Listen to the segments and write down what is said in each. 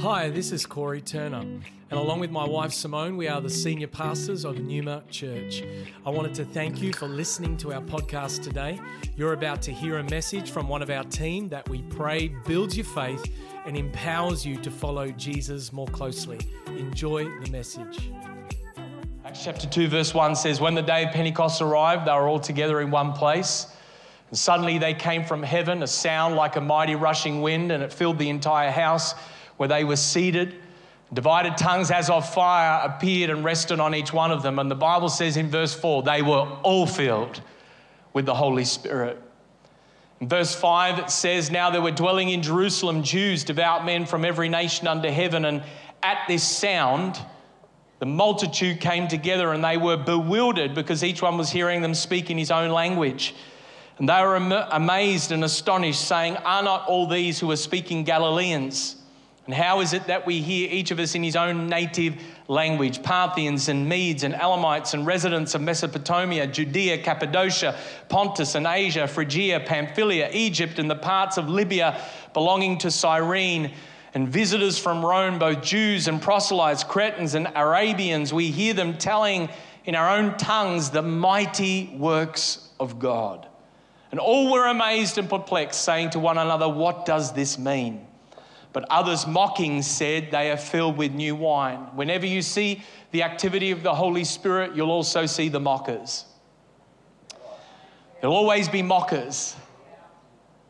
Hi, this is Corey Turner, and along with my wife Simone, we are the senior pastors of Numa Church. I wanted to thank you for listening to our podcast today. You're about to hear a message from one of our team that we pray builds your faith and empowers you to follow Jesus more closely. Enjoy the message. Acts chapter 2, verse 1 says, When the day of Pentecost arrived, they were all together in one place. And suddenly they came from heaven, a sound like a mighty rushing wind, and it filled the entire house where they were seated. Divided tongues as of fire appeared and rested on each one of them. And the Bible says in verse 4, they were all filled with the Holy Spirit. In verse 5, it says, Now there were dwelling in Jerusalem Jews, devout men from every nation under heaven. And at this sound, the multitude came together and they were bewildered because each one was hearing them speak in his own language. And they were am- amazed and astonished, saying, Are not all these who are speaking Galileans? And how is it that we hear each of us in his own native language? Parthians and Medes and Elamites and residents of Mesopotamia, Judea, Cappadocia, Pontus and Asia, Phrygia, Pamphylia, Egypt, and the parts of Libya belonging to Cyrene, and visitors from Rome, both Jews and proselytes, Cretans and Arabians, we hear them telling in our own tongues the mighty works of God. And all were amazed and perplexed, saying to one another, What does this mean? But others mocking said, They are filled with new wine. Whenever you see the activity of the Holy Spirit, you'll also see the mockers. There'll always be mockers.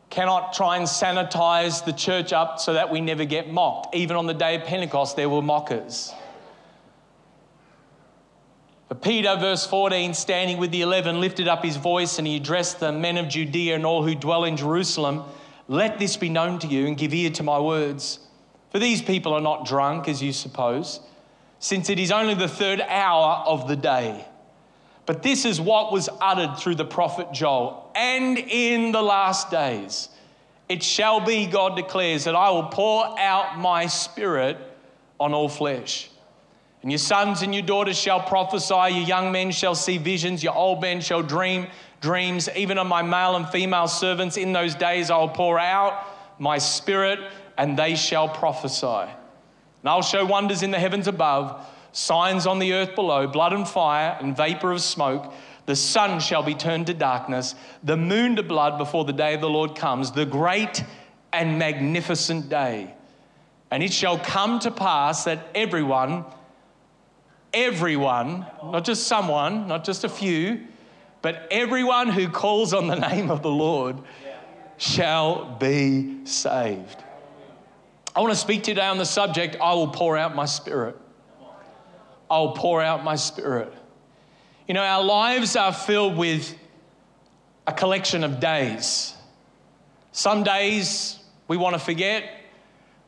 Cannot try and sanitize the church up so that we never get mocked. Even on the day of Pentecost, there were mockers. But Peter, verse 14, standing with the eleven, lifted up his voice and he addressed the men of Judea and all who dwell in Jerusalem. Let this be known to you and give ear to my words. For these people are not drunk, as you suppose, since it is only the third hour of the day. But this is what was uttered through the prophet Joel. And in the last days, it shall be, God declares, that I will pour out my spirit on all flesh. And your sons and your daughters shall prophesy, your young men shall see visions, your old men shall dream dreams. Even on my male and female servants in those days I'll pour out my spirit, and they shall prophesy. And I'll show wonders in the heavens above, signs on the earth below, blood and fire and vapor of smoke. The sun shall be turned to darkness, the moon to blood before the day of the Lord comes, the great and magnificent day. And it shall come to pass that everyone, everyone, not just someone, not just a few, but everyone who calls on the name of the Lord shall be saved. I want to speak today on the subject I will pour out my spirit. I'll pour out my spirit. You know, our lives are filled with a collection of days. Some days we want to forget,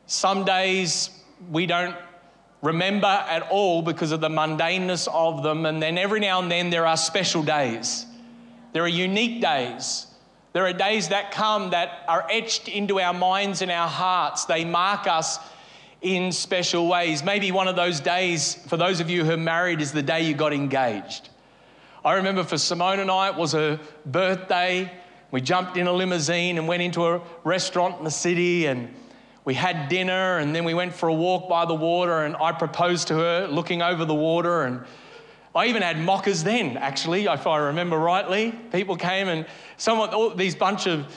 some days we don't remember at all because of the mundaneness of them. And then every now and then there are special days. There are unique days. There are days that come that are etched into our minds and our hearts. They mark us in special ways. Maybe one of those days, for those of you who are married, is the day you got engaged. I remember for Simone and I, it was her birthday. We jumped in a limousine and went into a restaurant in the city and we had dinner and then we went for a walk by the water and I proposed to her looking over the water and I even had mockers then, actually, if I remember rightly. People came and someone, all these bunch of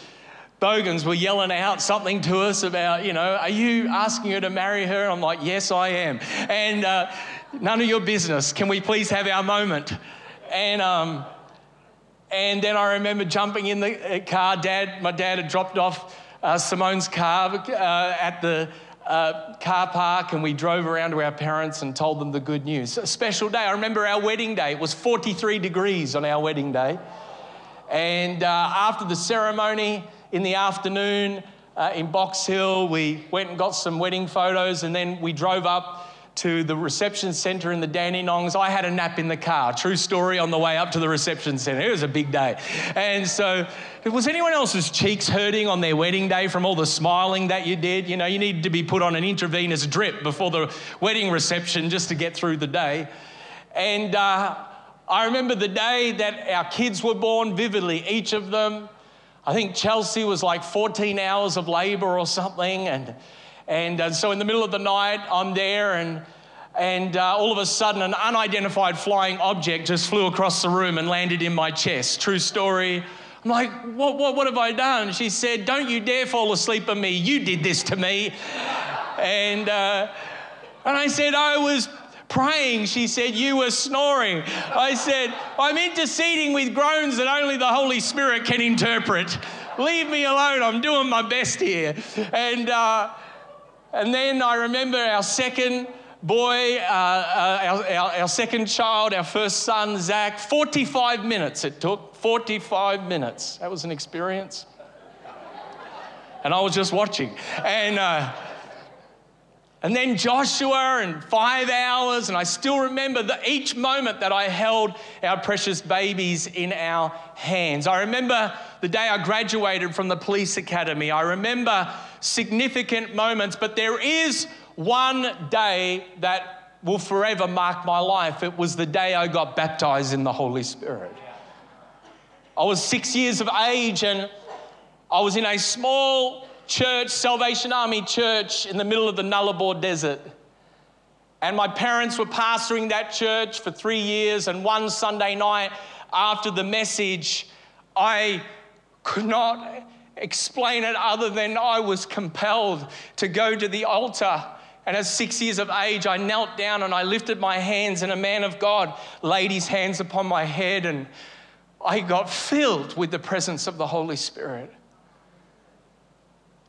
bogans were yelling out something to us about, you know, are you asking her to marry her? I'm like, yes, I am. And uh, none of your business. Can we please have our moment? And, um, and then I remember jumping in the uh, car. Dad, my dad had dropped off uh, Simone's car uh, at the uh, car park and we drove around to our parents and told them the good news. A special day. I remember our wedding day. It was 43 degrees on our wedding day. And uh, after the ceremony in the afternoon uh, in Box Hill, we went and got some wedding photos and then we drove up to the reception centre in the Dandenongs. I had a nap in the car. True story on the way up to the reception centre. It was a big day. And so, was anyone else's cheeks hurting on their wedding day from all the smiling that you did? You know, you needed to be put on an intravenous drip before the wedding reception just to get through the day. And uh, I remember the day that our kids were born vividly, each of them. I think Chelsea was like 14 hours of labor or something. And And uh, so in the middle of the night, I'm there and and uh, all of a sudden an unidentified flying object just flew across the room and landed in my chest. True story. I'm like, what, what, what have I done? She said, Don't you dare fall asleep on me. You did this to me. and, uh, and I said, I was praying. She said, You were snoring. I said, I'm interceding with groans that only the Holy Spirit can interpret. Leave me alone. I'm doing my best here. And, uh, and then I remember our second boy, uh, uh, our, our, our, second child, our first son, Zach, 45 minutes it took. 45 minutes. That was an experience. And I was just watching. And, uh, and then Joshua and five hours, and I still remember the, each moment that I held our precious babies in our hands. I remember the day I graduated from the police academy. I remember significant moments, but there is one day that will forever mark my life. It was the day I got baptized in the Holy Spirit. I was six years of age and I was in a small church, Salvation Army church, in the middle of the Nullarbor Desert. And my parents were pastoring that church for three years. And one Sunday night after the message, I could not explain it other than I was compelled to go to the altar and at six years of age, I knelt down and I lifted my hands, and a man of God laid his hands upon my head, and I got filled with the presence of the Holy Spirit.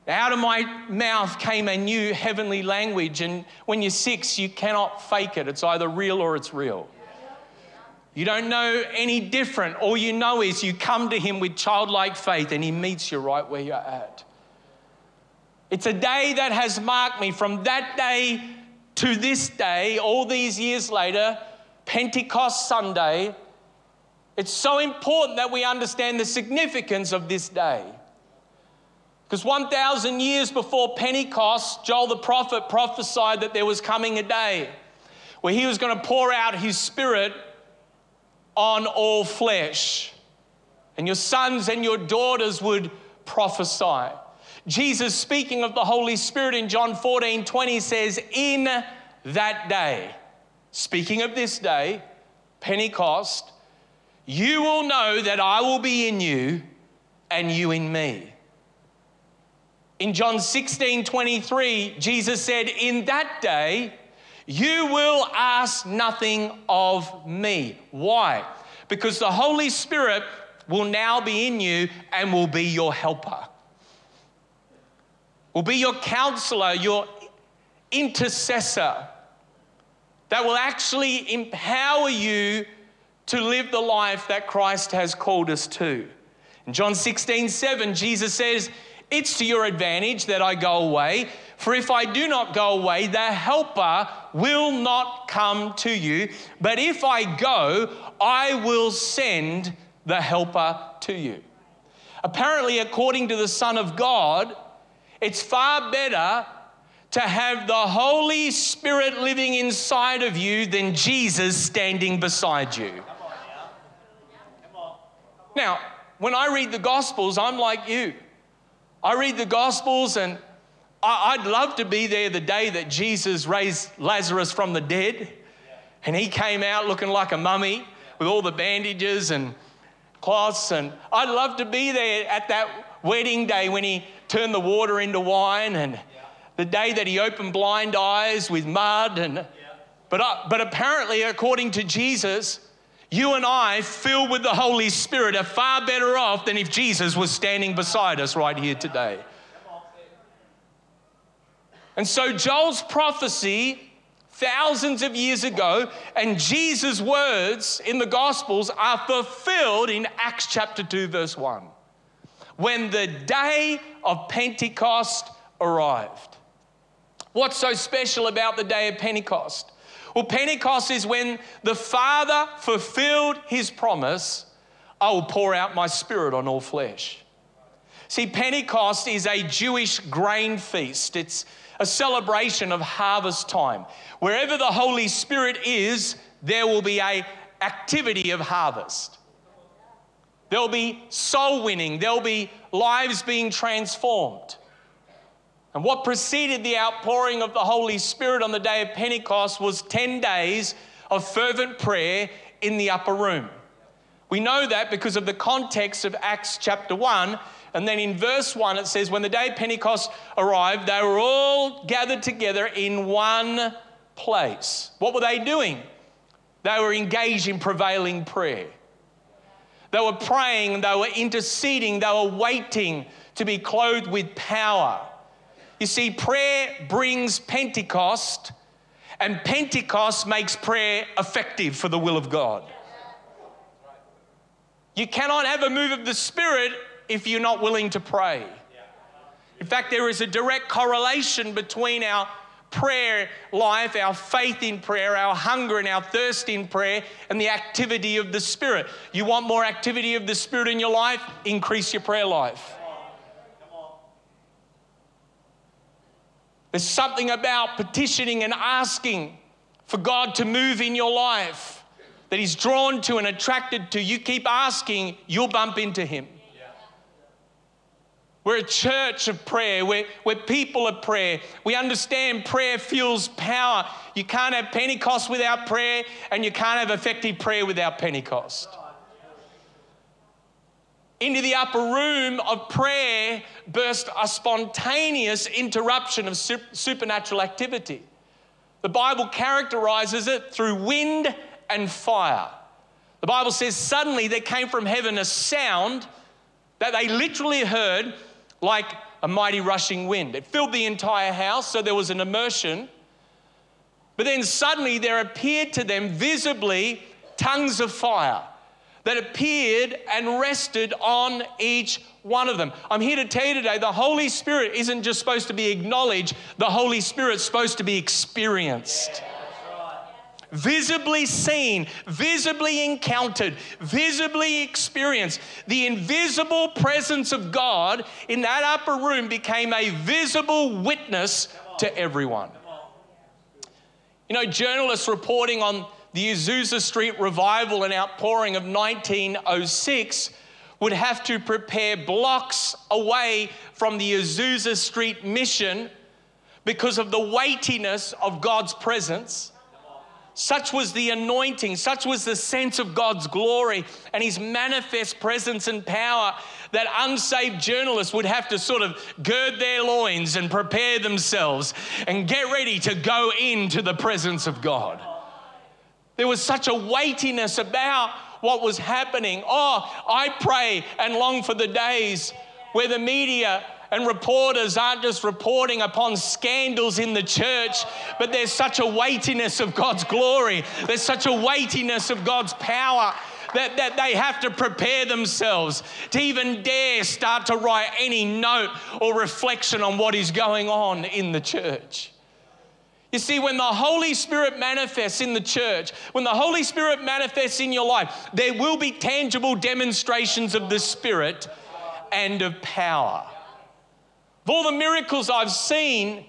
Out of my mouth came a new heavenly language, and when you're six, you cannot fake it. It's either real or it's real. You don't know any different. All you know is you come to Him with childlike faith, and He meets you right where you're at. It's a day that has marked me from that day to this day, all these years later, Pentecost Sunday. It's so important that we understand the significance of this day. Because 1,000 years before Pentecost, Joel the prophet prophesied that there was coming a day where he was going to pour out his spirit on all flesh. And your sons and your daughters would prophesy. Jesus, speaking of the Holy Spirit in John 14 20, says, In that day, speaking of this day, Pentecost, you will know that I will be in you and you in me. In John 16 23, Jesus said, In that day, you will ask nothing of me. Why? Because the Holy Spirit will now be in you and will be your helper will be your counselor, your intercessor that will actually empower you to live the life that Christ has called us to. In John 16, 7, Jesus says, It's to your advantage that I go away, for if I do not go away, the Helper will not come to you. But if I go, I will send the Helper to you. Apparently, according to the Son of God, it's far better to have the Holy Spirit living inside of you than Jesus standing beside you. Now, when I read the Gospels, I'm like you. I read the Gospels and I'd love to be there the day that Jesus raised Lazarus from the dead and he came out looking like a mummy with all the bandages and cloths. And I'd love to be there at that wedding day when he turned the water into wine and the day that he opened blind eyes with mud and but, uh, but apparently according to jesus you and i filled with the holy spirit are far better off than if jesus was standing beside us right here today and so joel's prophecy thousands of years ago and jesus words in the gospels are fulfilled in acts chapter 2 verse 1 when the day of Pentecost arrived. What's so special about the day of Pentecost? Well, Pentecost is when the Father fulfilled his promise I will pour out my spirit on all flesh. See, Pentecost is a Jewish grain feast. It's a celebration of harvest time. Wherever the Holy Spirit is, there will be a activity of harvest. There'll be soul winning, there'll be lives being transformed. And what preceded the outpouring of the Holy Spirit on the day of Pentecost was 10 days of fervent prayer in the upper room. We know that because of the context of Acts chapter 1. And then in verse 1, it says, When the day of Pentecost arrived, they were all gathered together in one place. What were they doing? They were engaged in prevailing prayer. They were praying, they were interceding, they were waiting to be clothed with power. You see, prayer brings Pentecost, and Pentecost makes prayer effective for the will of God. You cannot have a move of the Spirit if you're not willing to pray. In fact, there is a direct correlation between our prayer life, our faith in prayer, our hunger and our thirst in prayer, and the activity of the Spirit. You want more activity of the Spirit in your life? Increase your prayer life. There's something about petitioning and asking for God to move in your life that He's drawn to and attracted to. You keep asking, you'll bump into Him. We're a church of prayer. We're, we're people of prayer. We understand prayer fuels power. You can't have Pentecost without prayer, and you can't have effective prayer without Pentecost. Into the upper room of prayer burst a spontaneous interruption of supernatural activity. The Bible characterizes it through wind and fire. The Bible says, suddenly there came from heaven a sound that they literally heard like a mighty rushing wind. It filled the entire house, so there was an immersion. But then suddenly there appeared to them visibly tongues of fire that appeared and rested on each one of them. I'm here to tell you today the Holy Spirit isn't just supposed to be acknowledged, the Holy Spirit's supposed to be experienced. Visibly seen, visibly encountered, visibly experienced. The invisible presence of God in that upper room became a visible witness to everyone. You know, journalists reporting on the Azusa Street revival and outpouring of 1906 would have to prepare blocks away from the Azusa Street mission because of the weightiness of God's presence. Such was the anointing, such was the sense of God's glory and His manifest presence and power that unsaved journalists would have to sort of gird their loins and prepare themselves and get ready to go into the presence of God. There was such a weightiness about what was happening. Oh, I pray and long for the days where the media and reporters aren't just reporting upon scandals in the church, but there's such a weightiness of God's glory, there's such a weightiness of God's power. That, that they have to prepare themselves to even dare start to write any note or reflection on what is going on in the church. You see, when the Holy Spirit manifests in the church, when the Holy Spirit manifests in your life, there will be tangible demonstrations of the Spirit and of power. Of all the miracles I've seen,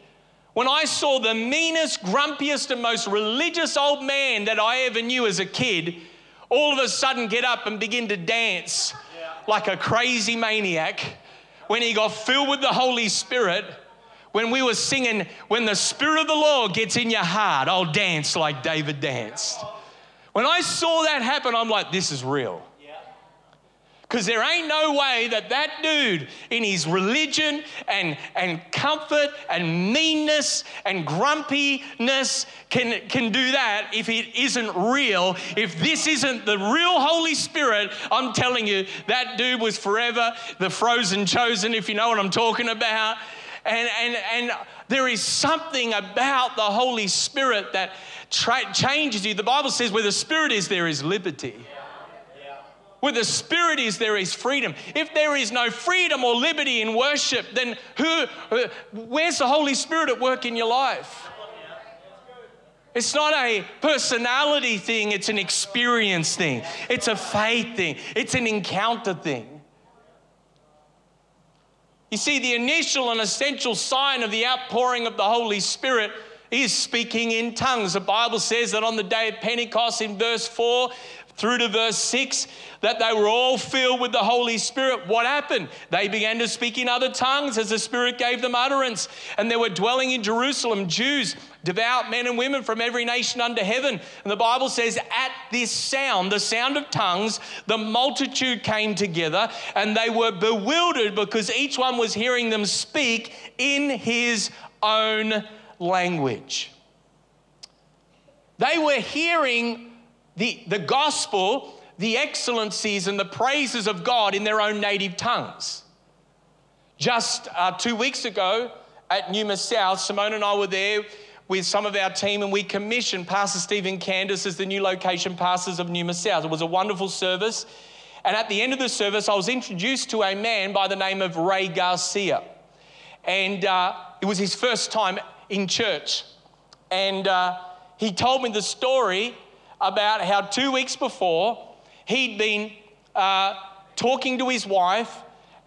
when I saw the meanest, grumpiest, and most religious old man that I ever knew as a kid all of a sudden get up and begin to dance like a crazy maniac, when he got filled with the Holy Spirit, when we were singing, When the Spirit of the Lord gets in your heart, I'll dance like David danced. When I saw that happen, I'm like, This is real. Because there ain't no way that that dude, in his religion and, and comfort and meanness and grumpiness, can, can do that if it isn't real. If this isn't the real Holy Spirit, I'm telling you, that dude was forever the frozen chosen, if you know what I'm talking about. And, and, and there is something about the Holy Spirit that tra- changes you. The Bible says, where the Spirit is, there is liberty. Where the Spirit is, there is freedom. If there is no freedom or liberty in worship, then who, uh, where's the Holy Spirit at work in your life? It's not a personality thing, it's an experience thing. It's a faith thing. It's an encounter thing. You see, the initial and essential sign of the outpouring of the Holy Spirit is speaking in tongues. The Bible says that on the day of Pentecost, in verse 4, through to verse 6 that they were all filled with the Holy Spirit. What happened? They began to speak in other tongues as the Spirit gave them utterance. And there were dwelling in Jerusalem Jews, devout men and women from every nation under heaven. And the Bible says, at this sound, the sound of tongues, the multitude came together and they were bewildered because each one was hearing them speak in his own language. They were hearing the, the gospel, the excellencies and the praises of God in their own native tongues. Just uh, two weeks ago at Numa South, Simone and I were there with some of our team and we commissioned Pastor Stephen Candace as the new location pastors of Numa South. It was a wonderful service. And at the end of the service, I was introduced to a man by the name of Ray Garcia. And uh, it was his first time in church. And uh, he told me the story about how two weeks before he'd been uh, talking to his wife,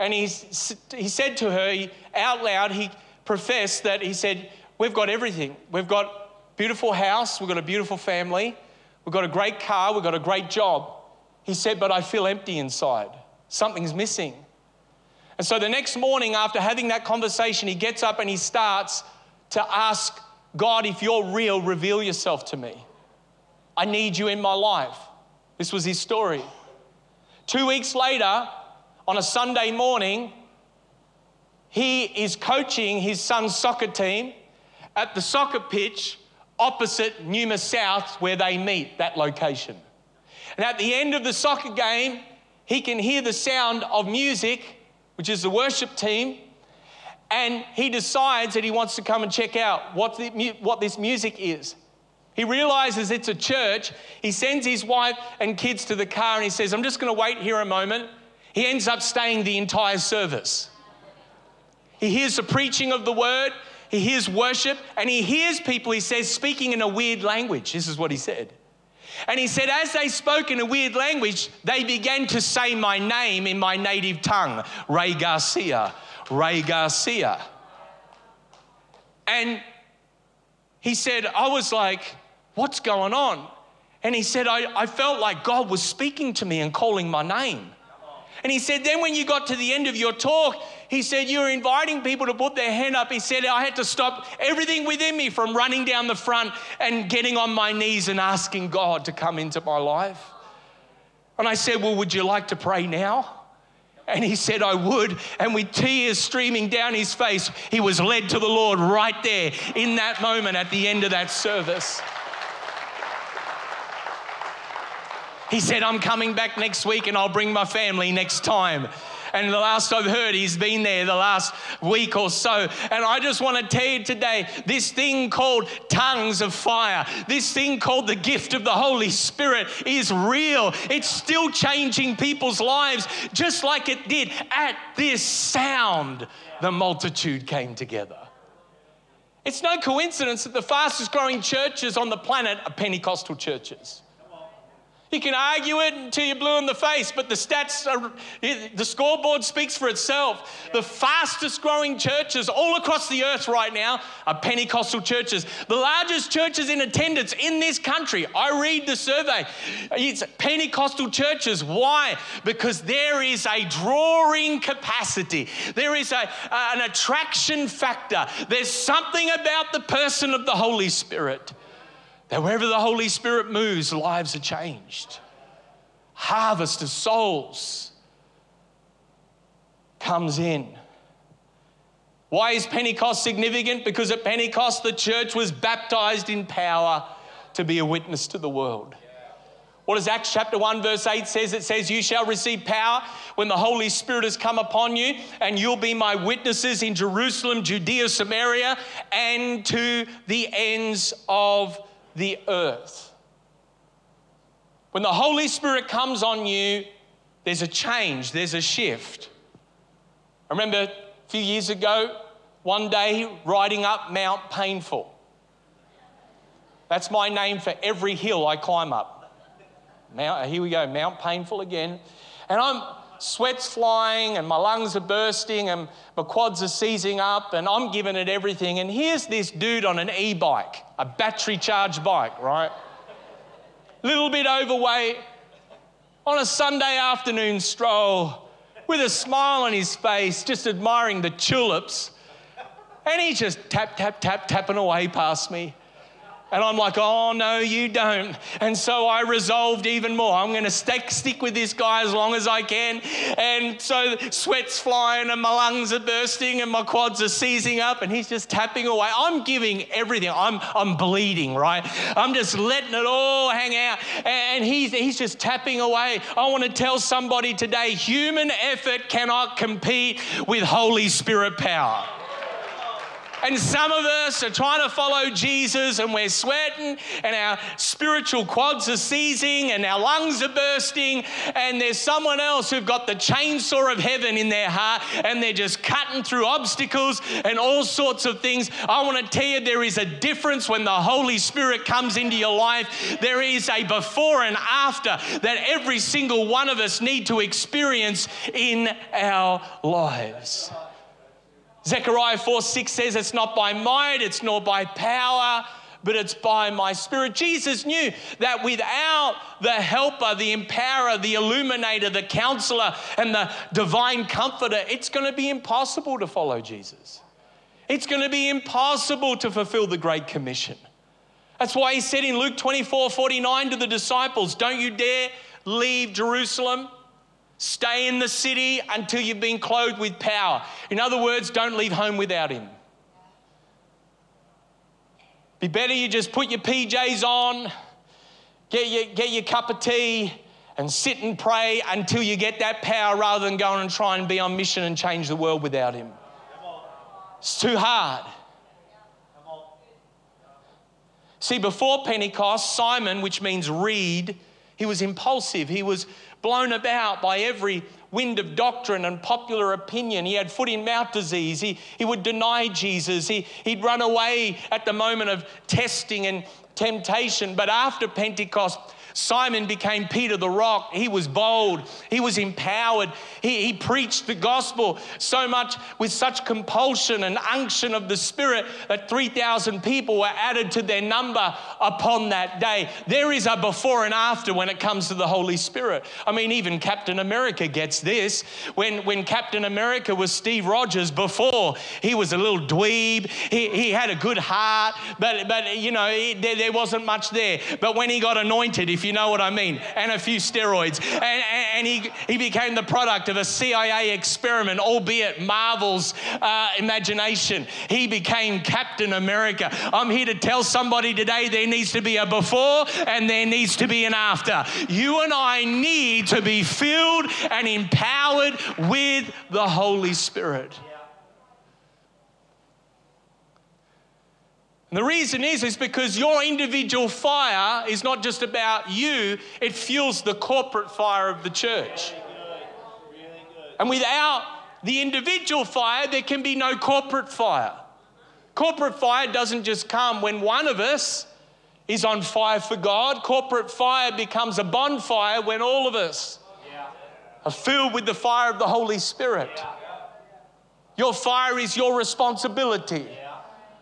and he's, he said to her he, out loud, he professed that he said, We've got everything. We've got beautiful house, we've got a beautiful family, we've got a great car, we've got a great job. He said, But I feel empty inside. Something's missing. And so the next morning, after having that conversation, he gets up and he starts to ask God, if you're real, reveal yourself to me. I need you in my life. This was his story. Two weeks later, on a Sunday morning, he is coaching his son's soccer team at the soccer pitch opposite Numa South, where they meet, that location. And at the end of the soccer game, he can hear the sound of music, which is the worship team, and he decides that he wants to come and check out what, the, what this music is. He realizes it's a church. He sends his wife and kids to the car and he says, I'm just going to wait here a moment. He ends up staying the entire service. He hears the preaching of the word, he hears worship, and he hears people, he says, speaking in a weird language. This is what he said. And he said, as they spoke in a weird language, they began to say my name in my native tongue Ray Garcia, Ray Garcia. And he said, I was like, What's going on? And he said, I, I felt like God was speaking to me and calling my name. And he said, Then when you got to the end of your talk, he said, You're inviting people to put their hand up. He said, I had to stop everything within me from running down the front and getting on my knees and asking God to come into my life. And I said, Well, would you like to pray now? And he said, I would. And with tears streaming down his face, he was led to the Lord right there in that moment at the end of that service. He said, I'm coming back next week and I'll bring my family next time. And the last I've heard, he's been there the last week or so. And I just want to tell you today this thing called tongues of fire, this thing called the gift of the Holy Spirit is real. It's still changing people's lives, just like it did at this sound. The multitude came together. It's no coincidence that the fastest growing churches on the planet are Pentecostal churches. You can argue it until you're blue in the face, but the stats, are, the scoreboard speaks for itself. The fastest growing churches all across the earth right now are Pentecostal churches. The largest churches in attendance in this country, I read the survey, it's Pentecostal churches. Why? Because there is a drawing capacity, there is a, an attraction factor. There's something about the person of the Holy Spirit. That wherever the Holy Spirit moves, lives are changed. Harvest of souls comes in. Why is Pentecost significant? Because at Pentecost, the church was baptized in power to be a witness to the world. What does Acts chapter 1, verse 8 says? It says, You shall receive power when the Holy Spirit has come upon you, and you'll be my witnesses in Jerusalem, Judea, Samaria, and to the ends of the earth. When the Holy Spirit comes on you, there's a change, there's a shift. I remember a few years ago, one day riding up Mount Painful. That's my name for every hill I climb up. Mount, here we go, Mount Painful again. And I'm sweat's flying and my lungs are bursting and my quads are seizing up and I'm giving it everything. And here's this dude on an e bike, a battery charged bike, right? Little bit overweight, on a Sunday afternoon stroll with a smile on his face, just admiring the tulips. And he just tap, tap, tap, tapping away past me. And I'm like, oh, no, you don't. And so I resolved even more. I'm going to stick, stick with this guy as long as I can. And so sweat's flying and my lungs are bursting and my quads are seizing up and he's just tapping away. I'm giving everything. I'm, I'm bleeding, right? I'm just letting it all hang out. And he's, he's just tapping away. I want to tell somebody today human effort cannot compete with Holy Spirit power. And some of us are trying to follow Jesus and we're sweating and our spiritual quads are seizing and our lungs are bursting. And there's someone else who've got the chainsaw of heaven in their heart and they're just cutting through obstacles and all sorts of things. I want to tell you there is a difference when the Holy Spirit comes into your life. There is a before and after that every single one of us need to experience in our lives. Zechariah 4 6 says, It's not by might, it's nor by power, but it's by my spirit. Jesus knew that without the helper, the empowerer, the illuminator, the counselor, and the divine comforter, it's going to be impossible to follow Jesus. It's going to be impossible to fulfill the Great Commission. That's why he said in Luke 24 49 to the disciples, Don't you dare leave Jerusalem Stay in the city until you've been clothed with power. In other words, don't leave home without Him. Be better you just put your PJs on, get your, get your cup of tea, and sit and pray until you get that power rather than going and try and be on mission and change the world without Him. It's too hard. See, before Pentecost, Simon, which means reed, he was impulsive. He was blown about by every wind of doctrine and popular opinion. He had foot in mouth disease. He, he would deny Jesus. He, he'd run away at the moment of testing and temptation. But after Pentecost, Simon became Peter the Rock. He was bold, he was empowered. He, he preached the gospel so much with such compulsion and unction of the Spirit that 3,000 people were added to their number upon that day. There is a before and after when it comes to the Holy Spirit. I mean, even Captain America gets this. When, when Captain America was Steve Rogers before, he was a little dweeb. He, he had a good heart, but, but you know, he, there, there wasn't much there. But when he got anointed, if you know what I mean, and a few steroids. And, and, he, he became the product of a CIA experiment, albeit Marvel's uh, imagination. He became Captain America. I'm here to tell somebody today there needs to be a before and there needs to be an after. You and I need to be filled and empowered with the Holy Spirit. And the reason is, is because your individual fire is not just about you, it fuels the corporate fire of the church. And without the individual fire, there can be no corporate fire. Corporate fire doesn't just come when one of us is on fire for God. Corporate fire becomes a bonfire when all of us are filled with the fire of the Holy Spirit. Your fire is your responsibility.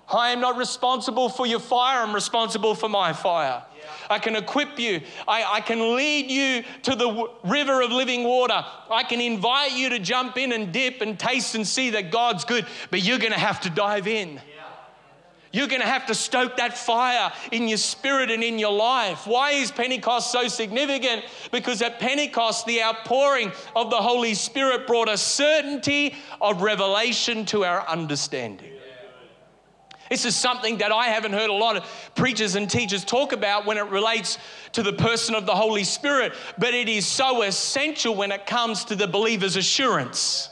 I am not responsible for your fire, I'm responsible for my fire. Yeah. I can equip you, I, I can lead you to the w- river of living water. I can invite you to jump in and dip and taste and see that God's good, but you're gonna have to dive in. Yeah. You're going to have to stoke that fire in your spirit and in your life. Why is Pentecost so significant? Because at Pentecost, the outpouring of the Holy Spirit brought a certainty of revelation to our understanding. This is something that I haven't heard a lot of preachers and teachers talk about when it relates to the person of the Holy Spirit, but it is so essential when it comes to the believer's assurance.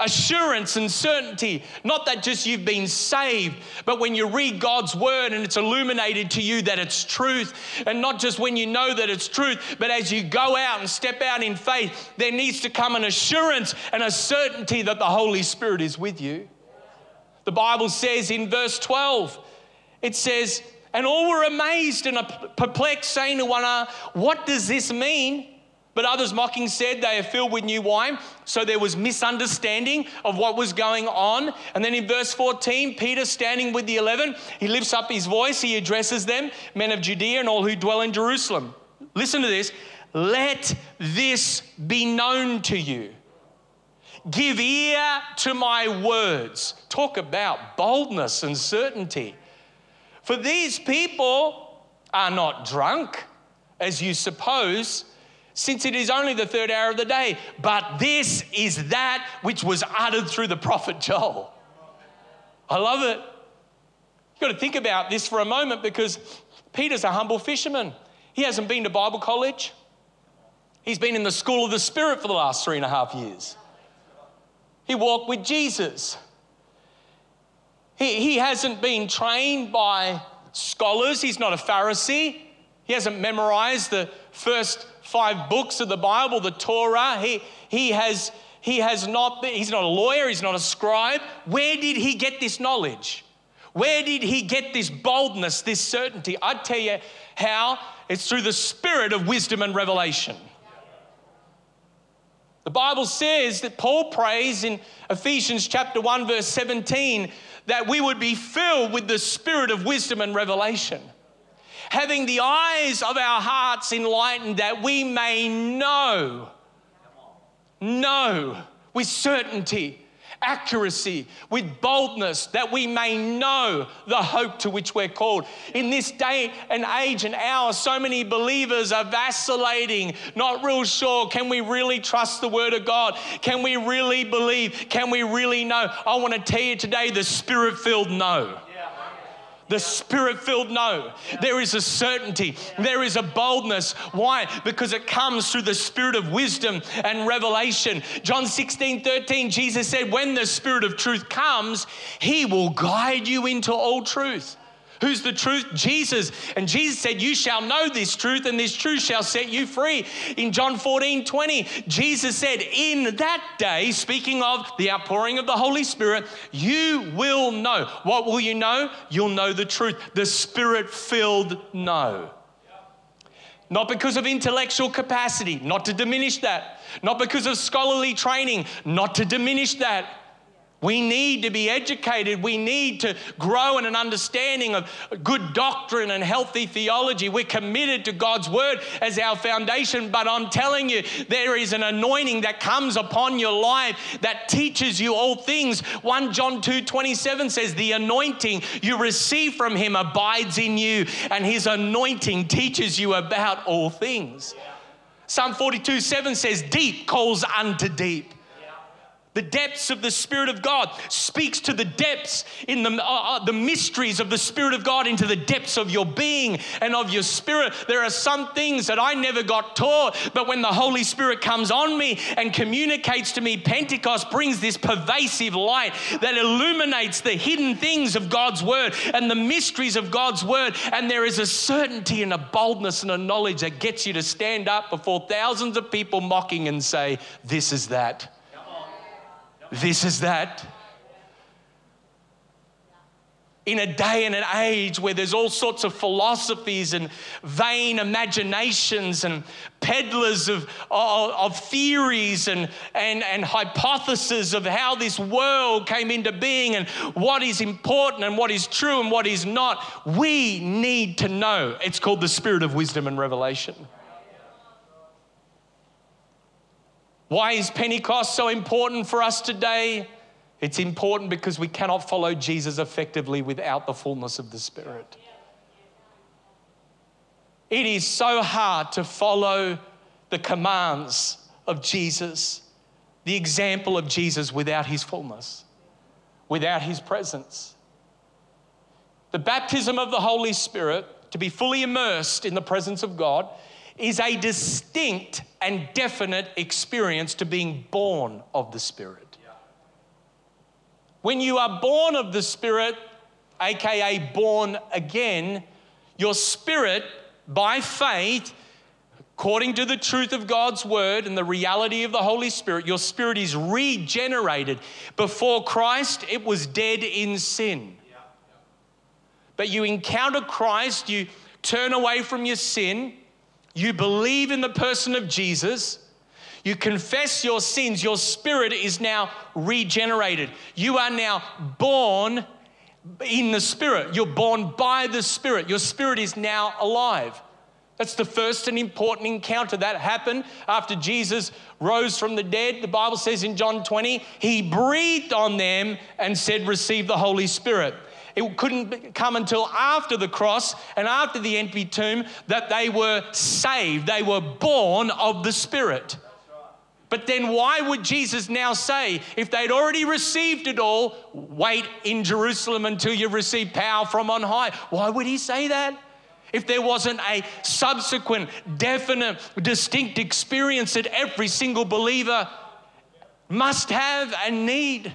Assurance and certainty, not that just you've been saved, but when you read God's word and it's illuminated to you that it's truth, and not just when you know that it's truth, but as you go out and step out in faith, there needs to come an assurance and a certainty that the Holy Spirit is with you. The Bible says in verse 12, it says, And all were amazed and perplexed, saying to one another, What does this mean? But others mocking said, They are filled with new wine. So there was misunderstanding of what was going on. And then in verse 14, Peter standing with the eleven, he lifts up his voice, he addresses them, men of Judea and all who dwell in Jerusalem. Listen to this. Let this be known to you. Give ear to my words. Talk about boldness and certainty. For these people are not drunk, as you suppose, since it is only the third hour of the day, but this is that which was uttered through the prophet Joel. I love it. You've got to think about this for a moment because Peter's a humble fisherman. He hasn't been to Bible college. He's been in the school of the Spirit for the last three and a half years. He walked with Jesus. He, he hasn't been trained by scholars. He's not a Pharisee. He hasn't memorized the first five books of the Bible, the Torah. He, he, has, he has not, he's not a lawyer, he's not a scribe. Where did he get this knowledge? Where did he get this boldness, this certainty? I'd tell you how it's through the spirit of wisdom and revelation. The Bible says that Paul prays in Ephesians chapter 1 verse 17 that we would be filled with the spirit of wisdom and revelation. Having the eyes of our hearts enlightened that we may know, know with certainty accuracy, with boldness, that we may know the hope to which we're called. In this day and age and hour, so many believers are vacillating, not real sure. Can we really trust the Word of God? Can we really believe? Can we really know? I want to tell you today the Spirit filled know. The spirit filled know. There is a certainty. There is a boldness. Why? Because it comes through the spirit of wisdom and revelation. John 16, 13, Jesus said, When the spirit of truth comes, he will guide you into all truth. Who's the truth? Jesus. And Jesus said, You shall know this truth, and this truth shall set you free. In John 14, 20, Jesus said, In that day, speaking of the outpouring of the Holy Spirit, you will know. What will you know? You'll know the truth. The spirit filled know. Not because of intellectual capacity, not to diminish that. Not because of scholarly training, not to diminish that we need to be educated. We need to grow in an understanding of good doctrine and healthy theology. We're committed to God's word as our foundation, but I'm telling you, there is an anointing that comes upon your life that teaches you all things. 1 John 2 27 says, The anointing you receive from him abides in you, and his anointing teaches you about all things. Psalm 42 7 says, Deep calls unto deep. The depths of the Spirit of God speaks to the depths in the, uh, uh, the mysteries of the Spirit of God into the depths of your being and of your spirit. There are some things that I never got taught, but when the Holy Spirit comes on me and communicates to me, Pentecost brings this pervasive light that illuminates the hidden things of God's Word and the mysteries of God's Word. And there is a certainty and a boldness and a knowledge that gets you to stand up before thousands of people mocking and say, This is that. This is that. In a day and an age where there's all sorts of philosophies and vain imaginations and peddlers of, of, of theories and, and, and hypotheses of how this world came into being and what is important and what is true and what is not, we need to know. It's called the spirit of wisdom and revelation. Why is Pentecost so important for us today? It's important because we cannot follow Jesus effectively without the fullness of the Spirit. It is so hard to follow the commands of Jesus, the example of Jesus without his fullness, without his presence. The baptism of the Holy Spirit, to be fully immersed in the presence of God, is a distinct and definite experience to being born of the Spirit. When you are born of the Spirit, aka born again, your spirit, by faith, according to the truth of God's word and the reality of the Holy Spirit, your spirit is regenerated. Before Christ, it was dead in sin. But you encounter Christ, you turn away from your sin, you believe in the person of Jesus, you confess your sins, your spirit is now regenerated. You are now born in the spirit. You're born by the spirit. Your spirit is now alive. That's the first and important encounter that happened after Jesus rose from the dead. The Bible says in John 20, he breathed on them and said, Receive the Holy Spirit. It couldn't come until after the cross and after the empty tomb that they were saved. They were born of the Spirit. But then why would Jesus now say, if they'd already received it all, wait in Jerusalem until you receive power from on high? Why would he say that? If there wasn't a subsequent, definite, distinct experience that every single believer must have and need.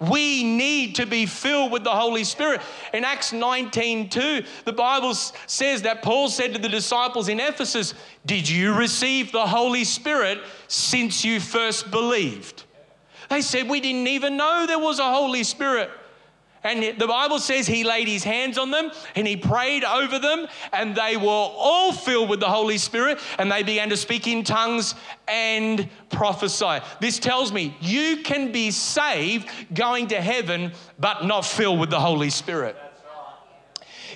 We need to be filled with the Holy Spirit. In Acts 19 2, the Bible says that Paul said to the disciples in Ephesus, Did you receive the Holy Spirit since you first believed? They said, We didn't even know there was a Holy Spirit. And the Bible says he laid his hands on them and he prayed over them, and they were all filled with the Holy Spirit and they began to speak in tongues and prophesy. This tells me you can be saved going to heaven, but not filled with the Holy Spirit.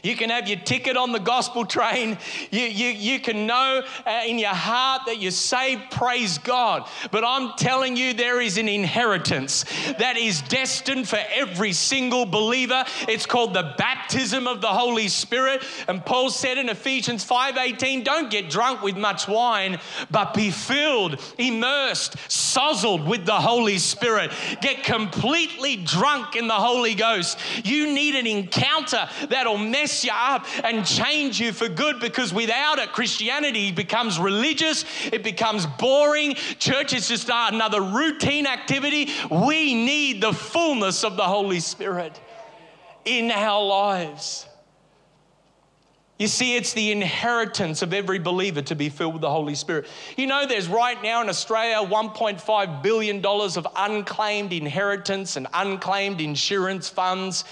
You can have your ticket on the gospel train. You, you, you can know uh, in your heart that you're saved, praise God. But I'm telling you, there is an inheritance that is destined for every single believer. It's called the baptism of the Holy Spirit. And Paul said in Ephesians 5:18, don't get drunk with much wine, but be filled, immersed, sozzled with the Holy Spirit. Get completely drunk in the Holy Ghost. You need an encounter that'll mess mess you up and change you for good because without it, Christianity becomes religious, it becomes boring. Church is just another routine activity. We need the fullness of the Holy Spirit in our lives. You see, it's the inheritance of every believer to be filled with the Holy Spirit. You know, there's right now in Australia $1.5 billion of unclaimed inheritance and unclaimed insurance funds.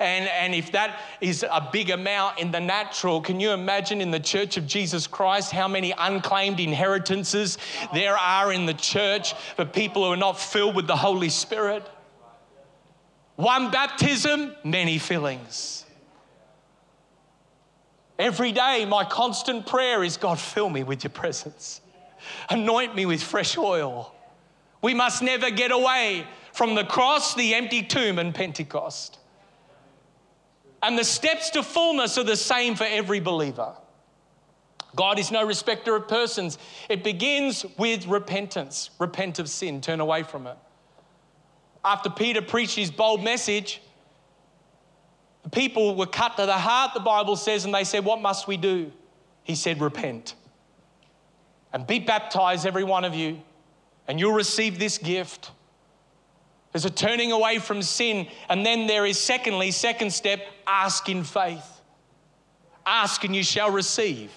And, and if that is a big amount in the natural, can you imagine in the Church of Jesus Christ how many unclaimed inheritances there are in the church for people who are not filled with the Holy Spirit? One baptism, many fillings. Every day, my constant prayer is God, fill me with your presence, anoint me with fresh oil. We must never get away from the cross, the empty tomb, and Pentecost. And the steps to fullness are the same for every believer. God is no respecter of persons. It begins with repentance. Repent of sin, turn away from it. After Peter preached his bold message, the people were cut to the heart, the Bible says, and they said, What must we do? He said, Repent and be baptized, every one of you, and you'll receive this gift. There's a turning away from sin. And then there is, secondly, second step, ask in faith. Ask and you shall receive.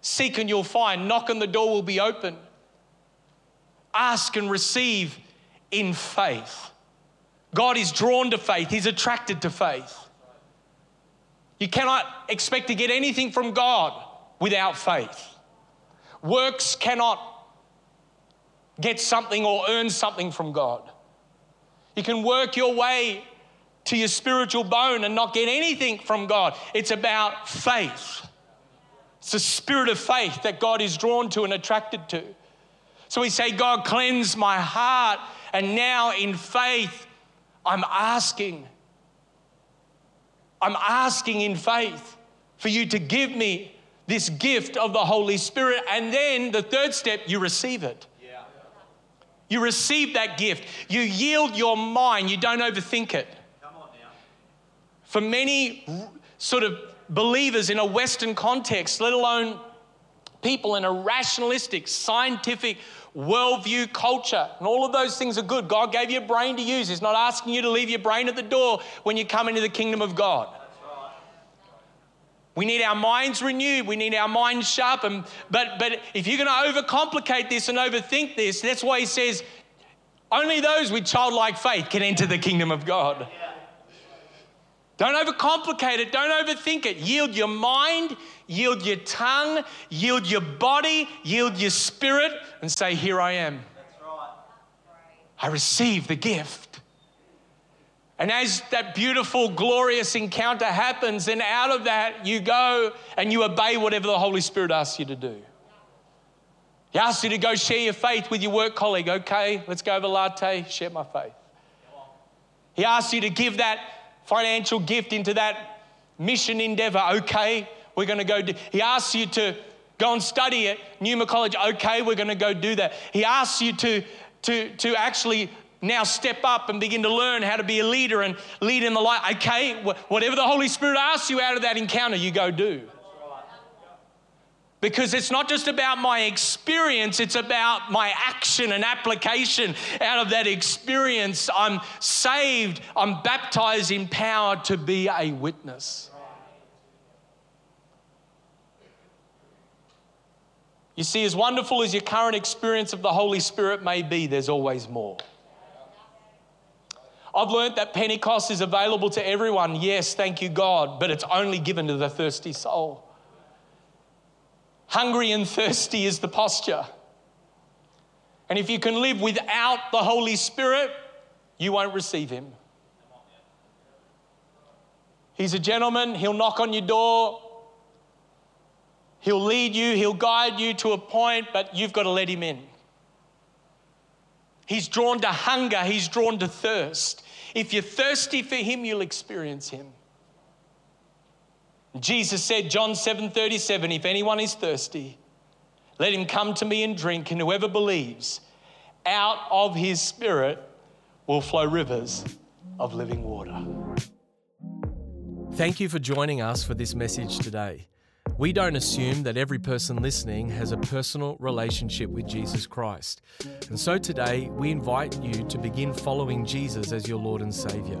Seek and you'll find. Knock and the door will be open. Ask and receive in faith. God is drawn to faith, He's attracted to faith. You cannot expect to get anything from God without faith. Works cannot get something or earn something from God. You can work your way to your spiritual bone and not get anything from God. It's about faith. It's the spirit of faith that God is drawn to and attracted to. So we say, God, cleanse my heart. And now in faith, I'm asking I'm asking in faith for you to give me this gift of the Holy Spirit. And then the third step, you receive it. Yeah. You receive that gift. You yield your mind. You don't overthink it. For many sort of believers in a Western context, let alone people in a rationalistic, scientific worldview, culture, and all of those things are good. God gave you a brain to use. He's not asking you to leave your brain at the door when you come into the kingdom of God. We need our minds renewed. We need our minds sharpened. But, but if you're going to overcomplicate this and overthink this, that's why he says only those with childlike faith can enter the kingdom of God. Don't overcomplicate it. Don't overthink it. Yield your mind, yield your tongue, yield your body, yield your spirit, and say, Here I am. I receive the gift. And as that beautiful, glorious encounter happens, then out of that, you go and you obey whatever the Holy Spirit asks you to do. He asks you to go share your faith with your work colleague. Okay, let's go a latte, share my faith. He asks you to give that financial gift into that mission endeavor. Okay, we're going to go do. He asks you to go and study at Numa College. Okay, we're going to go do that. He asks you to, to, to actually now step up and begin to learn how to be a leader and lead in the light. Okay, whatever the Holy Spirit asks you out of that encounter, you go do. Because it's not just about my experience, it's about my action and application out of that experience. I'm saved, I'm baptized in power to be a witness. You see, as wonderful as your current experience of the Holy Spirit may be, there's always more. I've learned that Pentecost is available to everyone. Yes, thank you, God, but it's only given to the thirsty soul. Hungry and thirsty is the posture. And if you can live without the Holy Spirit, you won't receive Him. He's a gentleman, He'll knock on your door, He'll lead you, He'll guide you to a point, but you've got to let Him in. He's drawn to hunger, He's drawn to thirst. If you're thirsty for Him, you'll experience Him. Jesus said, John 7 37, if anyone is thirsty, let him come to me and drink, and whoever believes, out of his spirit will flow rivers of living water. Thank you for joining us for this message today. We don't assume that every person listening has a personal relationship with Jesus Christ. And so today, we invite you to begin following Jesus as your Lord and Savior.